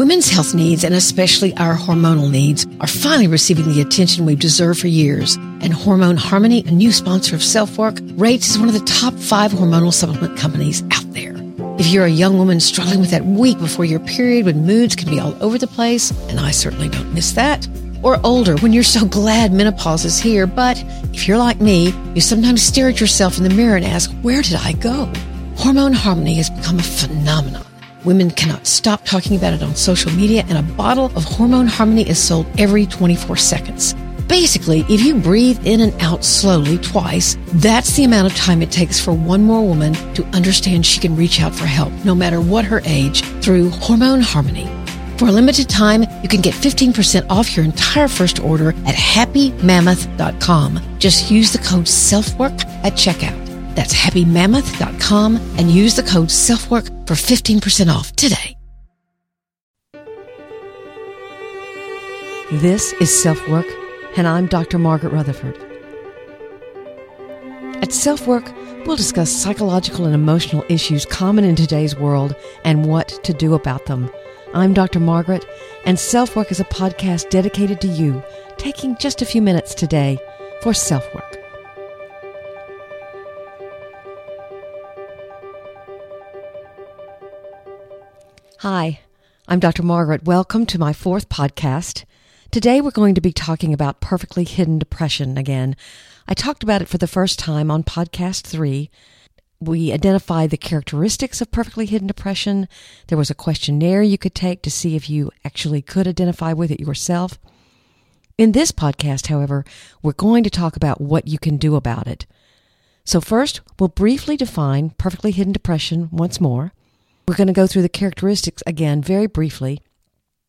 Women's health needs, and especially our hormonal needs, are finally receiving the attention we've deserved for years. And Hormone Harmony, a new sponsor of Self Work, rates as one of the top five hormonal supplement companies out there. If you're a young woman struggling with that week before your period when moods can be all over the place, and I certainly don't miss that, or older when you're so glad menopause is here, but if you're like me, you sometimes stare at yourself in the mirror and ask, where did I go? Hormone Harmony has become a phenomenon. Women cannot stop talking about it on social media, and a bottle of Hormone Harmony is sold every 24 seconds. Basically, if you breathe in and out slowly twice, that's the amount of time it takes for one more woman to understand she can reach out for help, no matter what her age, through Hormone Harmony. For a limited time, you can get 15% off your entire first order at happymammoth.com. Just use the code SELFWORK at checkout. That's happymammoth.com and use the code SELFWORK for 15% off today. This is Self Work, and I'm Dr. Margaret Rutherford. At Self Work, we'll discuss psychological and emotional issues common in today's world and what to do about them. I'm Dr. Margaret, and Self Work is a podcast dedicated to you, taking just a few minutes today for self work. Hi, I'm Dr. Margaret. Welcome to my fourth podcast. Today we're going to be talking about perfectly hidden depression again. I talked about it for the first time on podcast three. We identified the characteristics of perfectly hidden depression. There was a questionnaire you could take to see if you actually could identify with it yourself. In this podcast, however, we're going to talk about what you can do about it. So, first, we'll briefly define perfectly hidden depression once more. We're going to go through the characteristics again very briefly.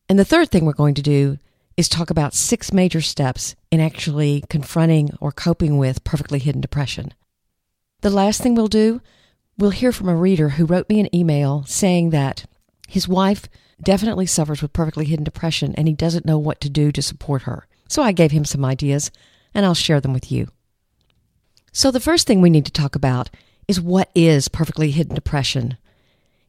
And the third thing we're going to do is talk about six major steps in actually confronting or coping with perfectly hidden depression. The last thing we'll do, we'll hear from a reader who wrote me an email saying that his wife definitely suffers with perfectly hidden depression and he doesn't know what to do to support her. So I gave him some ideas and I'll share them with you. So the first thing we need to talk about is what is perfectly hidden depression?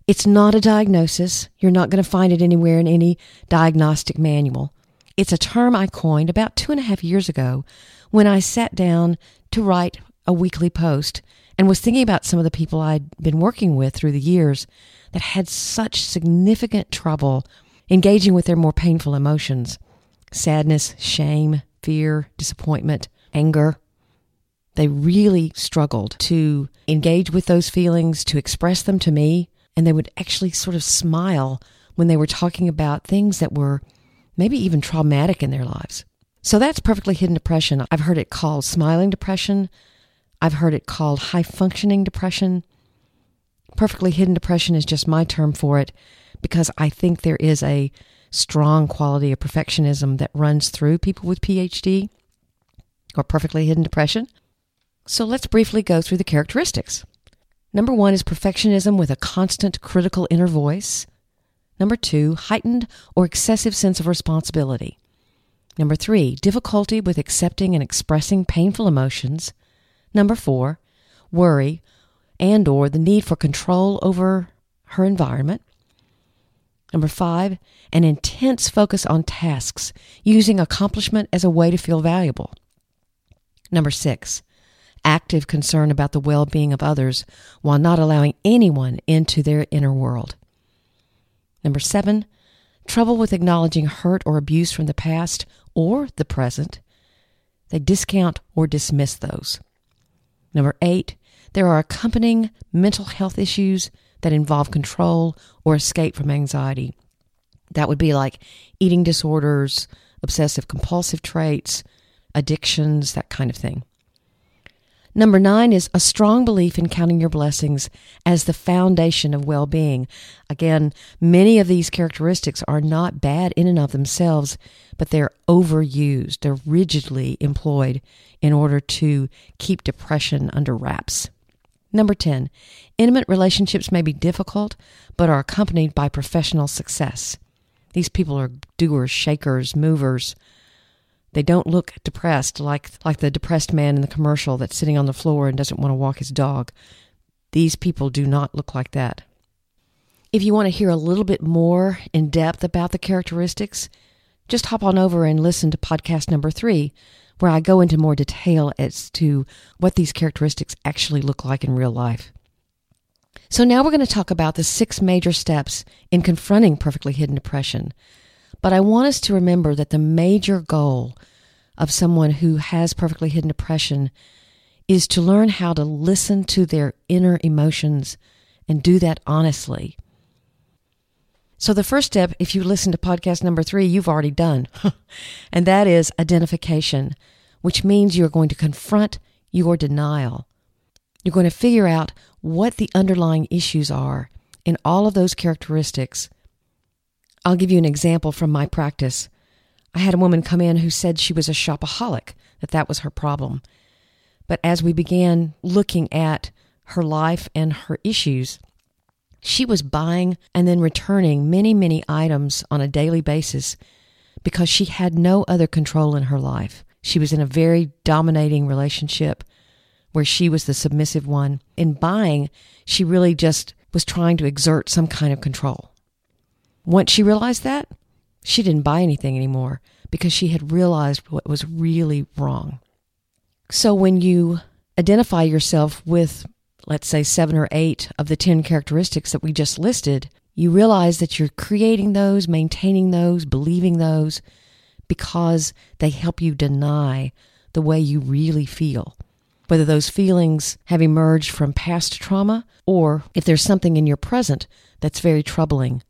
It's not a diagnosis. You're not going to find it anywhere in any diagnostic manual. It's a term I coined about two and a half years ago when I sat down to write a weekly post and was thinking about some of the people I'd been working with through the years that had such significant trouble engaging with their more painful emotions sadness, shame, fear, disappointment, anger. They really struggled to engage with those feelings, to express them to me, and they would actually sort of smile when they were talking about things that were maybe even traumatic in their lives. So that's perfectly hidden depression. I've heard it called smiling depression. I've heard it called high functioning depression. Perfectly hidden depression is just my term for it because I think there is a strong quality of perfectionism that runs through people with PHD or perfectly hidden depression. So let's briefly go through the characteristics. Number one is perfectionism with a constant critical inner voice. Number two, heightened or excessive sense of responsibility. Number three, difficulty with accepting and expressing painful emotions. Number four, worry and or the need for control over her environment. Number five, an intense focus on tasks, using accomplishment as a way to feel valuable. Number six, active concern about the well being of others while not allowing anyone into their inner world. Number seven, trouble with acknowledging hurt or abuse from the past or the present. They discount or dismiss those. Number eight, there are accompanying mental health issues that involve control or escape from anxiety. That would be like eating disorders, obsessive compulsive traits, addictions, that kind of thing. Number nine is a strong belief in counting your blessings as the foundation of well being. Again, many of these characteristics are not bad in and of themselves, but they're overused. They're rigidly employed in order to keep depression under wraps. Number 10, intimate relationships may be difficult, but are accompanied by professional success. These people are doers, shakers, movers, they don't look depressed like like the depressed man in the commercial that's sitting on the floor and doesn't want to walk his dog. These people do not look like that. If you want to hear a little bit more in depth about the characteristics, just hop on over and listen to podcast number three, where I go into more detail as to what these characteristics actually look like in real life. So now we're going to talk about the six major steps in confronting perfectly hidden depression. But I want us to remember that the major goal of someone who has perfectly hidden depression is to learn how to listen to their inner emotions and do that honestly. So, the first step, if you listen to podcast number three, you've already done, and that is identification, which means you're going to confront your denial. You're going to figure out what the underlying issues are in all of those characteristics. I'll give you an example from my practice. I had a woman come in who said she was a shopaholic, that that was her problem. But as we began looking at her life and her issues, she was buying and then returning many, many items on a daily basis because she had no other control in her life. She was in a very dominating relationship where she was the submissive one. In buying, she really just was trying to exert some kind of control. Once she realized that, she didn't buy anything anymore because she had realized what was really wrong. So when you identify yourself with, let's say, seven or eight of the 10 characteristics that we just listed, you realize that you're creating those, maintaining those, believing those because they help you deny the way you really feel whether those feelings have emerged from past trauma or if there's something in your present that's very troubling.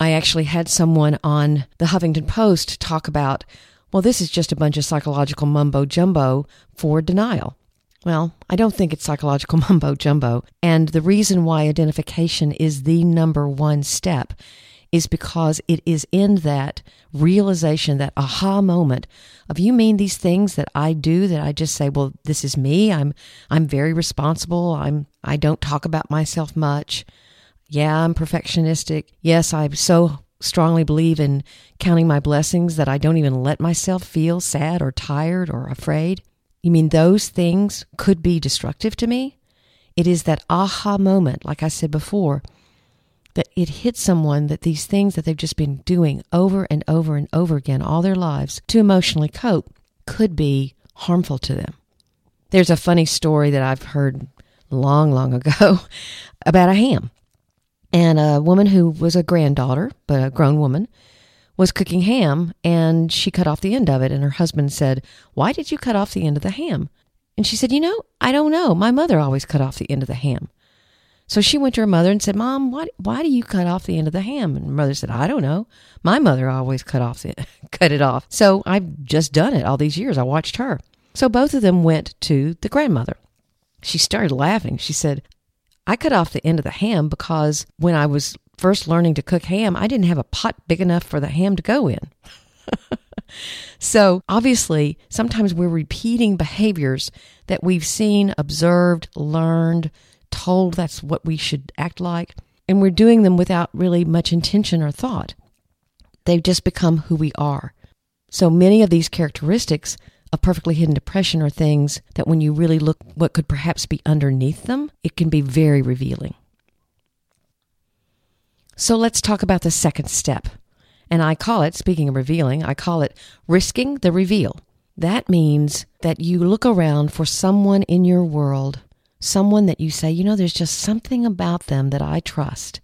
I actually had someone on the Huffington Post talk about, well, this is just a bunch of psychological mumbo jumbo for denial. Well, I don't think it's psychological mumbo jumbo. And the reason why identification is the number one step is because it is in that realization, that aha moment of you mean these things that I do that I just say, well, this is me. I'm I'm very responsible. I'm I don't talk about myself much. Yeah, I'm perfectionistic. Yes, I so strongly believe in counting my blessings that I don't even let myself feel sad or tired or afraid. You mean those things could be destructive to me? It is that aha moment, like I said before, that it hits someone that these things that they've just been doing over and over and over again all their lives to emotionally cope could be harmful to them. There's a funny story that I've heard long, long ago about a ham. And a woman who was a granddaughter, but a grown woman, was cooking ham and she cut off the end of it. And her husband said, Why did you cut off the end of the ham? And she said, You know, I don't know. My mother always cut off the end of the ham. So she went to her mother and said, Mom, why, why do you cut off the end of the ham? And her mother said, I don't know. My mother always cut off the, cut it off. So I've just done it all these years. I watched her. So both of them went to the grandmother. She started laughing. She said, I cut off the end of the ham because when I was first learning to cook ham, I didn't have a pot big enough for the ham to go in. so obviously, sometimes we're repeating behaviors that we've seen, observed, learned, told that's what we should act like, and we're doing them without really much intention or thought. They've just become who we are. So many of these characteristics of perfectly hidden depression are things that when you really look what could perhaps be underneath them, it can be very revealing. So let's talk about the second step. And I call it, speaking of revealing, I call it risking the reveal. That means that you look around for someone in your world someone that you say, you know, there's just something about them that I trust.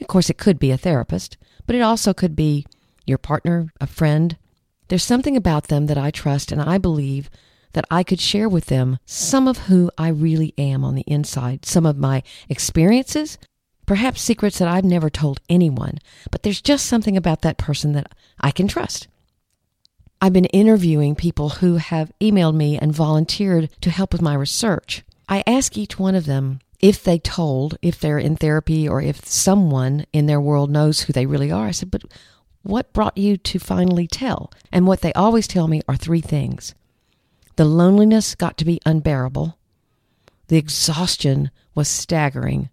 Of course, it could be a therapist, but it also could be your partner, a friend. There's something about them that I trust, and I believe that I could share with them some of who I really am on the inside, some of my experiences, perhaps secrets that I've never told anyone, but there's just something about that person that I can trust. I've been interviewing people who have emailed me and volunteered to help with my research. I ask each one of them if they told, if they're in therapy or if someone in their world knows who they really are. I said, but what brought you to finally tell? And what they always tell me are three things. The loneliness got to be unbearable. The exhaustion was staggering.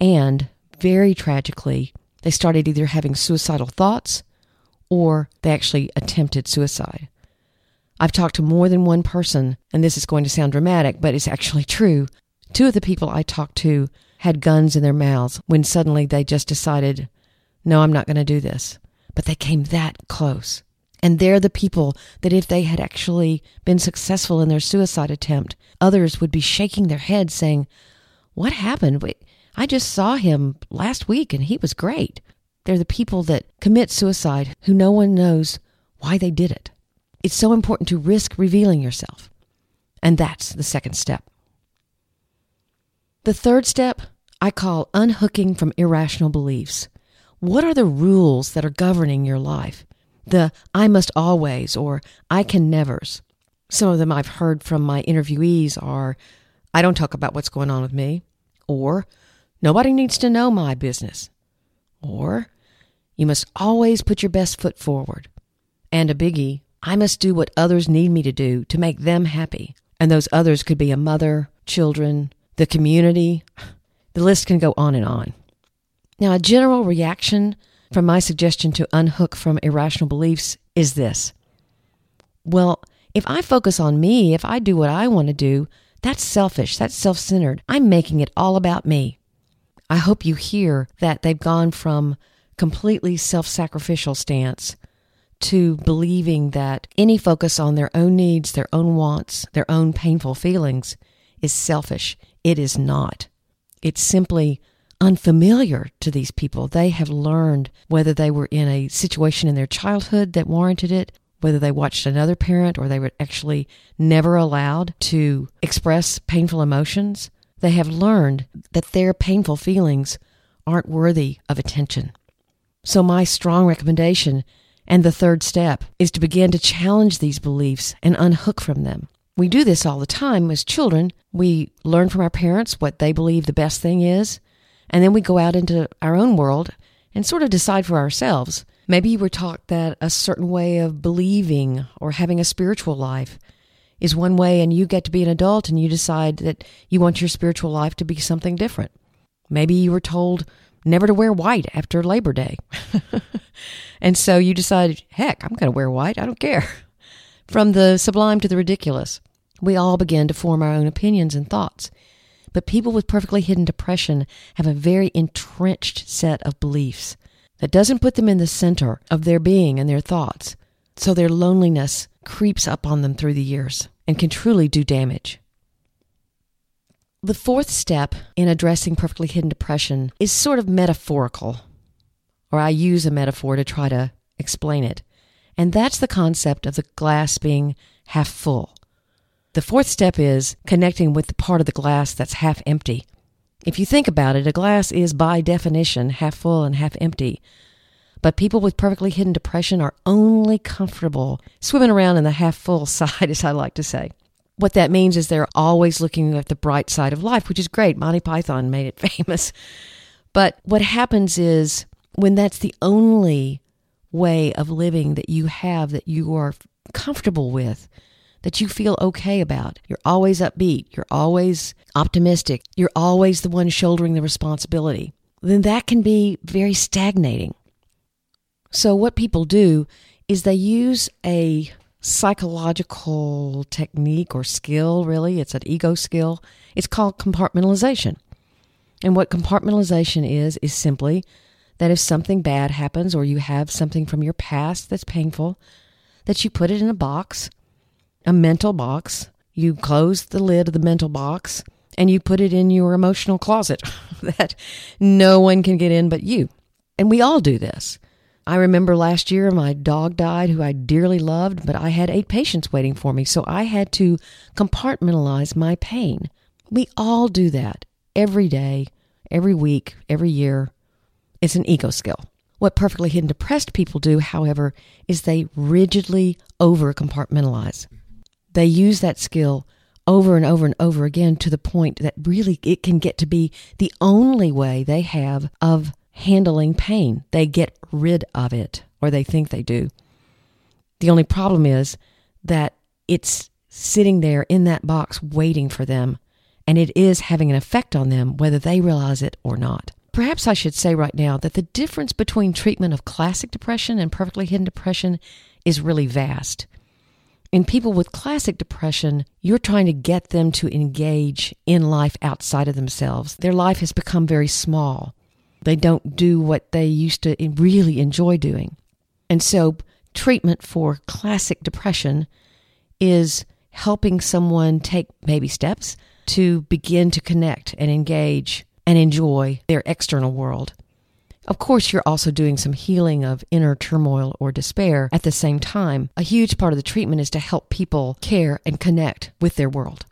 And very tragically, they started either having suicidal thoughts or they actually attempted suicide. I've talked to more than one person, and this is going to sound dramatic, but it's actually true. Two of the people I talked to had guns in their mouths when suddenly they just decided, no, I'm not going to do this. But they came that close. And they're the people that if they had actually been successful in their suicide attempt, others would be shaking their heads saying, What happened? I just saw him last week and he was great. They're the people that commit suicide who no one knows why they did it. It's so important to risk revealing yourself. And that's the second step. The third step I call unhooking from irrational beliefs. What are the rules that are governing your life? The I must always or I can nevers. Some of them I've heard from my interviewees are I don't talk about what's going on with me, or nobody needs to know my business, or you must always put your best foot forward. And a biggie, I must do what others need me to do to make them happy. And those others could be a mother, children, the community. The list can go on and on. Now, a general reaction from my suggestion to unhook from irrational beliefs is this Well, if I focus on me, if I do what I want to do, that's selfish, that's self centered. I'm making it all about me. I hope you hear that they've gone from completely self sacrificial stance to believing that any focus on their own needs, their own wants, their own painful feelings is selfish. It is not. It's simply unfamiliar to these people. They have learned whether they were in a situation in their childhood that warranted it, whether they watched another parent or they were actually never allowed to express painful emotions. They have learned that their painful feelings aren't worthy of attention. So, my strong recommendation and the third step is to begin to challenge these beliefs and unhook from them. We do this all the time as children. We learn from our parents what they believe the best thing is, and then we go out into our own world and sort of decide for ourselves. Maybe you were taught that a certain way of believing or having a spiritual life is one way, and you get to be an adult and you decide that you want your spiritual life to be something different. Maybe you were told never to wear white after Labor Day. and so you decide, heck, I'm going to wear white. I don't care. From the sublime to the ridiculous, we all begin to form our own opinions and thoughts. But people with perfectly hidden depression have a very entrenched set of beliefs that doesn't put them in the center of their being and their thoughts. So their loneliness creeps up on them through the years and can truly do damage. The fourth step in addressing perfectly hidden depression is sort of metaphorical, or I use a metaphor to try to explain it. And that's the concept of the glass being half full. The fourth step is connecting with the part of the glass that's half empty. If you think about it, a glass is by definition half full and half empty. But people with perfectly hidden depression are only comfortable swimming around in the half full side, as I like to say what that means is they're always looking at the bright side of life, which is great. Monty Python made it famous. But what happens is when that's the only way of living that you have that you are comfortable with, that you feel okay about, you're always upbeat, you're always optimistic, you're always the one shouldering the responsibility, then that can be very stagnating. So, what people do is they use a psychological technique or skill, really. It's an ego skill. It's called compartmentalization. And what compartmentalization is, is simply that if something bad happens or you have something from your past that's painful, that you put it in a box, a mental box. You close the lid of the mental box and you put it in your emotional closet that no one can get in but you. And we all do this. I remember last year my dog died, who I dearly loved, but I had eight patients waiting for me, so I had to compartmentalize my pain. We all do that every day, every week, every year. It's an ego skill. What perfectly hidden depressed people do, however, is they rigidly over compartmentalize. They use that skill over and over and over again to the point that really it can get to be the only way they have of handling pain. They get rid of it, or they think they do. The only problem is that it's sitting there in that box waiting for them, and it is having an effect on them whether they realize it or not. Perhaps I should say right now that the difference between treatment of classic depression and perfectly hidden depression is really vast. In people with classic depression, you're trying to get them to engage in life outside of themselves. Their life has become very small. They don't do what they used to really enjoy doing. And so, treatment for classic depression is helping someone take baby steps to begin to connect and engage and enjoy their external world. Of course, you're also doing some healing of inner turmoil or despair at the same time. A huge part of the treatment is to help people care and connect with their world.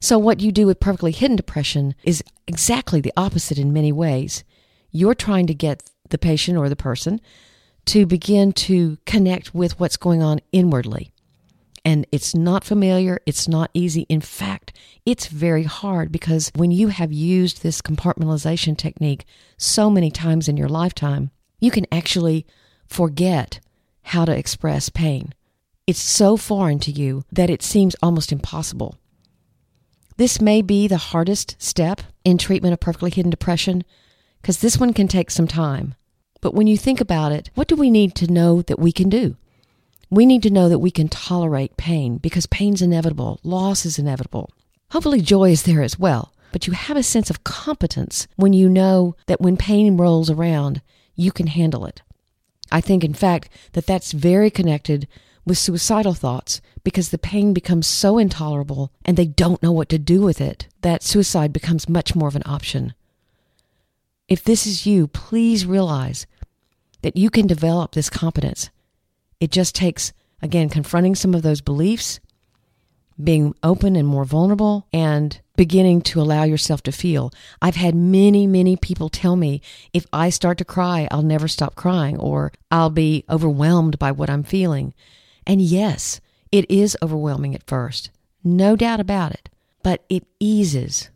So, what you do with perfectly hidden depression is exactly the opposite in many ways. You're trying to get the patient or the person to begin to connect with what's going on inwardly. And it's not familiar, it's not easy. In fact, it's very hard because when you have used this compartmentalization technique so many times in your lifetime, you can actually forget how to express pain. It's so foreign to you that it seems almost impossible. This may be the hardest step in treatment of perfectly hidden depression because this one can take some time. But when you think about it, what do we need to know that we can do? We need to know that we can tolerate pain because pain's inevitable, loss is inevitable. Hopefully, joy is there as well, but you have a sense of competence when you know that when pain rolls around, you can handle it. I think, in fact, that that's very connected with suicidal thoughts because the pain becomes so intolerable and they don't know what to do with it that suicide becomes much more of an option. If this is you, please realize that you can develop this competence it just takes, again, confronting some of those beliefs, being open and more vulnerable, and beginning to allow yourself to feel. I've had many, many people tell me if I start to cry, I'll never stop crying, or I'll be overwhelmed by what I'm feeling. And yes, it is overwhelming at first, no doubt about it, but it eases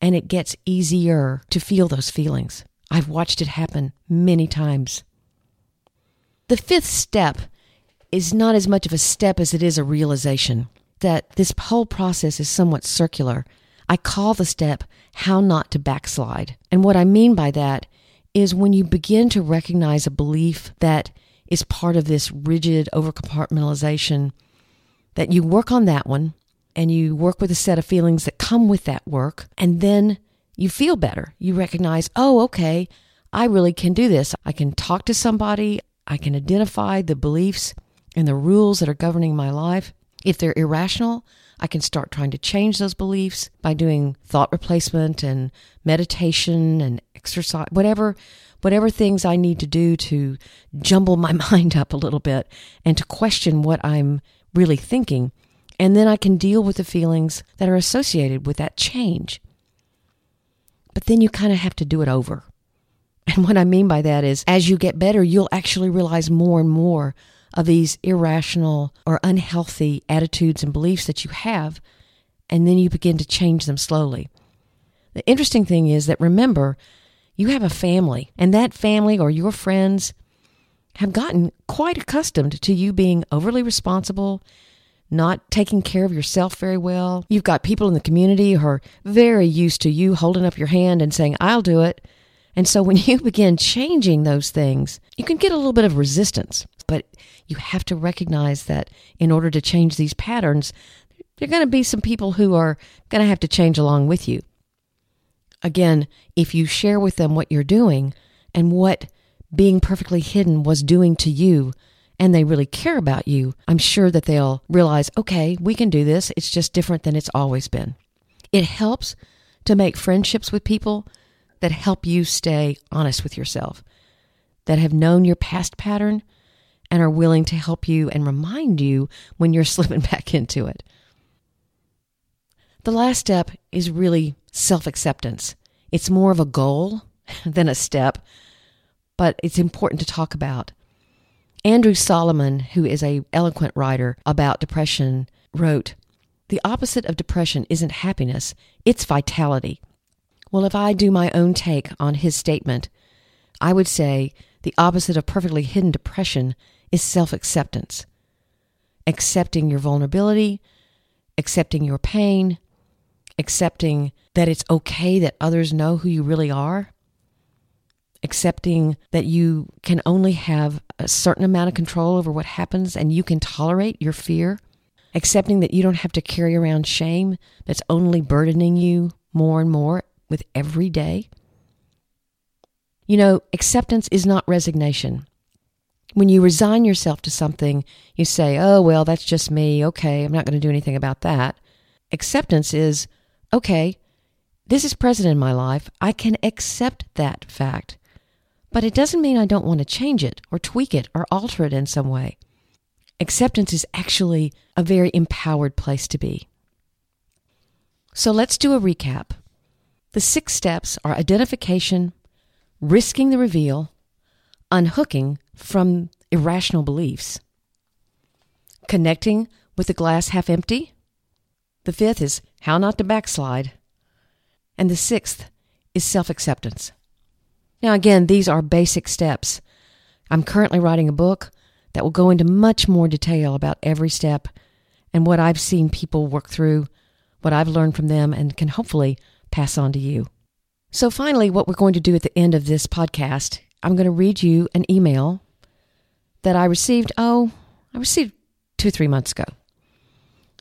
and it gets easier to feel those feelings. I've watched it happen many times. The fifth step is not as much of a step as it is a realization that this whole process is somewhat circular. I call the step how not to backslide. And what I mean by that is when you begin to recognize a belief that is part of this rigid overcompartmentalization, that you work on that one and you work with a set of feelings that come with that work, and then you feel better. You recognize, oh, okay, I really can do this. I can talk to somebody, I can identify the beliefs and the rules that are governing my life, if they're irrational, I can start trying to change those beliefs by doing thought replacement and meditation and exercise, whatever whatever things I need to do to jumble my mind up a little bit and to question what I'm really thinking. And then I can deal with the feelings that are associated with that change. But then you kind of have to do it over. And what I mean by that is, as you get better, you'll actually realize more and more of these irrational or unhealthy attitudes and beliefs that you have, and then you begin to change them slowly. The interesting thing is that remember, you have a family, and that family or your friends have gotten quite accustomed to you being overly responsible, not taking care of yourself very well. You've got people in the community who are very used to you holding up your hand and saying, I'll do it. And so when you begin changing those things, you can get a little bit of resistance. But you have to recognize that in order to change these patterns, there are going to be some people who are going to have to change along with you. Again, if you share with them what you're doing and what being perfectly hidden was doing to you, and they really care about you, I'm sure that they'll realize, okay, we can do this. It's just different than it's always been. It helps to make friendships with people that help you stay honest with yourself, that have known your past pattern and are willing to help you and remind you when you're slipping back into it. The last step is really self acceptance. It's more of a goal than a step, but it's important to talk about. Andrew Solomon, who is a eloquent writer about depression, wrote, "The opposite of depression isn't happiness, it's vitality." Well, if I do my own take on his statement, I would say the opposite of perfectly hidden depression is self acceptance. Accepting your vulnerability, accepting your pain, accepting that it's okay that others know who you really are, accepting that you can only have a certain amount of control over what happens and you can tolerate your fear, accepting that you don't have to carry around shame that's only burdening you more and more with every day. You know, acceptance is not resignation. When you resign yourself to something, you say, oh, well, that's just me. Okay, I'm not going to do anything about that. Acceptance is, okay, this is present in my life. I can accept that fact. But it doesn't mean I don't want to change it or tweak it or alter it in some way. Acceptance is actually a very empowered place to be. So let's do a recap. The six steps are identification, risking the reveal, unhooking from irrational beliefs, connecting with the glass half empty. The fifth is how not to backslide. And the sixth is self acceptance. Now, again, these are basic steps. I'm currently writing a book that will go into much more detail about every step and what I've seen people work through, what I've learned from them, and can hopefully pass on to you. So, finally, what we're going to do at the end of this podcast, I'm going to read you an email that I received, oh, I received two three months ago.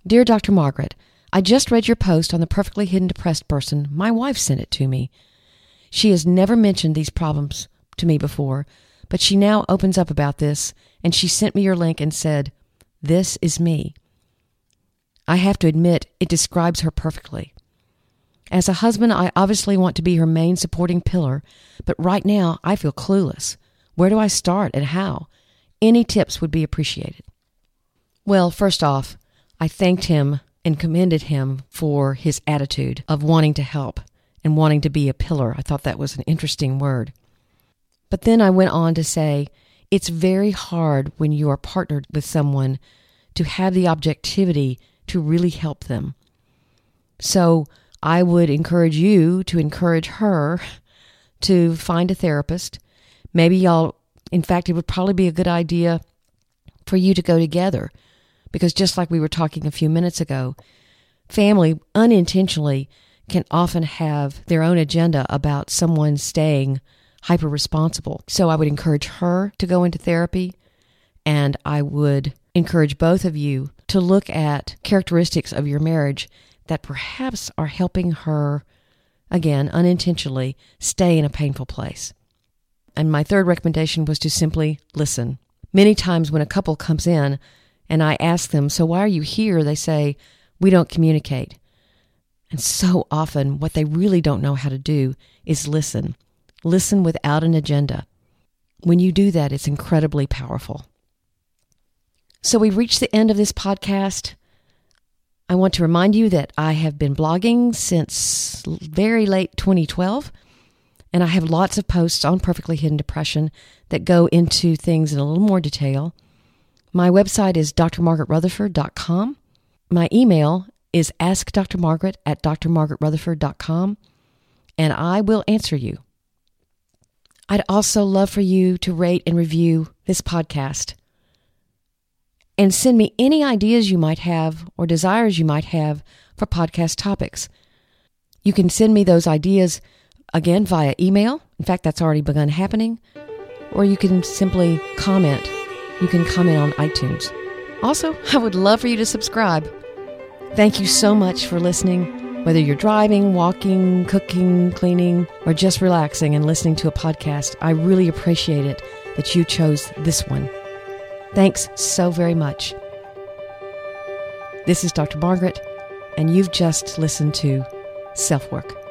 Dear Dr. Margaret, I just read your post on the perfectly hidden depressed person. My wife sent it to me. She has never mentioned these problems to me before, but she now opens up about this, and she sent me your link and said, This is me. I have to admit, it describes her perfectly. As a husband, I obviously want to be her main supporting pillar, but right now I feel clueless. Where do I start and how? Any tips would be appreciated. Well, first off, I thanked him and commended him for his attitude of wanting to help and wanting to be a pillar. I thought that was an interesting word. But then I went on to say, it's very hard when you are partnered with someone to have the objectivity to really help them. So I would encourage you to encourage her to find a therapist. Maybe y'all in fact, it would probably be a good idea for you to go together because just like we were talking a few minutes ago, family unintentionally can often have their own agenda about someone staying hyper responsible. So I would encourage her to go into therapy and I would encourage both of you to look at characteristics of your marriage that perhaps are helping her, again, unintentionally, stay in a painful place. And my third recommendation was to simply listen. Many times when a couple comes in and I ask them, So why are you here? They say, We don't communicate. And so often, what they really don't know how to do is listen. Listen without an agenda. When you do that, it's incredibly powerful. So we've reached the end of this podcast. I want to remind you that I have been blogging since very late 2012. And I have lots of posts on perfectly hidden depression that go into things in a little more detail. My website is drmargaretrutherford.com. My email is askdrmargaret at drmargaretrutherford.com, and I will answer you. I'd also love for you to rate and review this podcast and send me any ideas you might have or desires you might have for podcast topics. You can send me those ideas again via email. In fact, that's already begun happening. Or you can simply comment. You can comment on iTunes. Also, I would love for you to subscribe. Thank you so much for listening. Whether you're driving, walking, cooking, cleaning, or just relaxing and listening to a podcast, I really appreciate it that you chose this one. Thanks so very much. This is Dr. Margaret, and you've just listened to Self Work.